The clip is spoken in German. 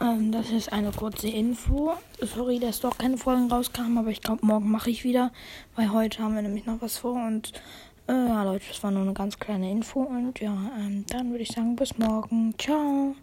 Ähm, das ist eine kurze Info. Sorry, dass doch keine Folgen rauskamen, aber ich glaube, morgen mache ich wieder, weil heute haben wir nämlich noch was vor und äh, ja, Leute, das war nur eine ganz kleine Info und ja, ähm, dann würde ich sagen, bis morgen. Ciao.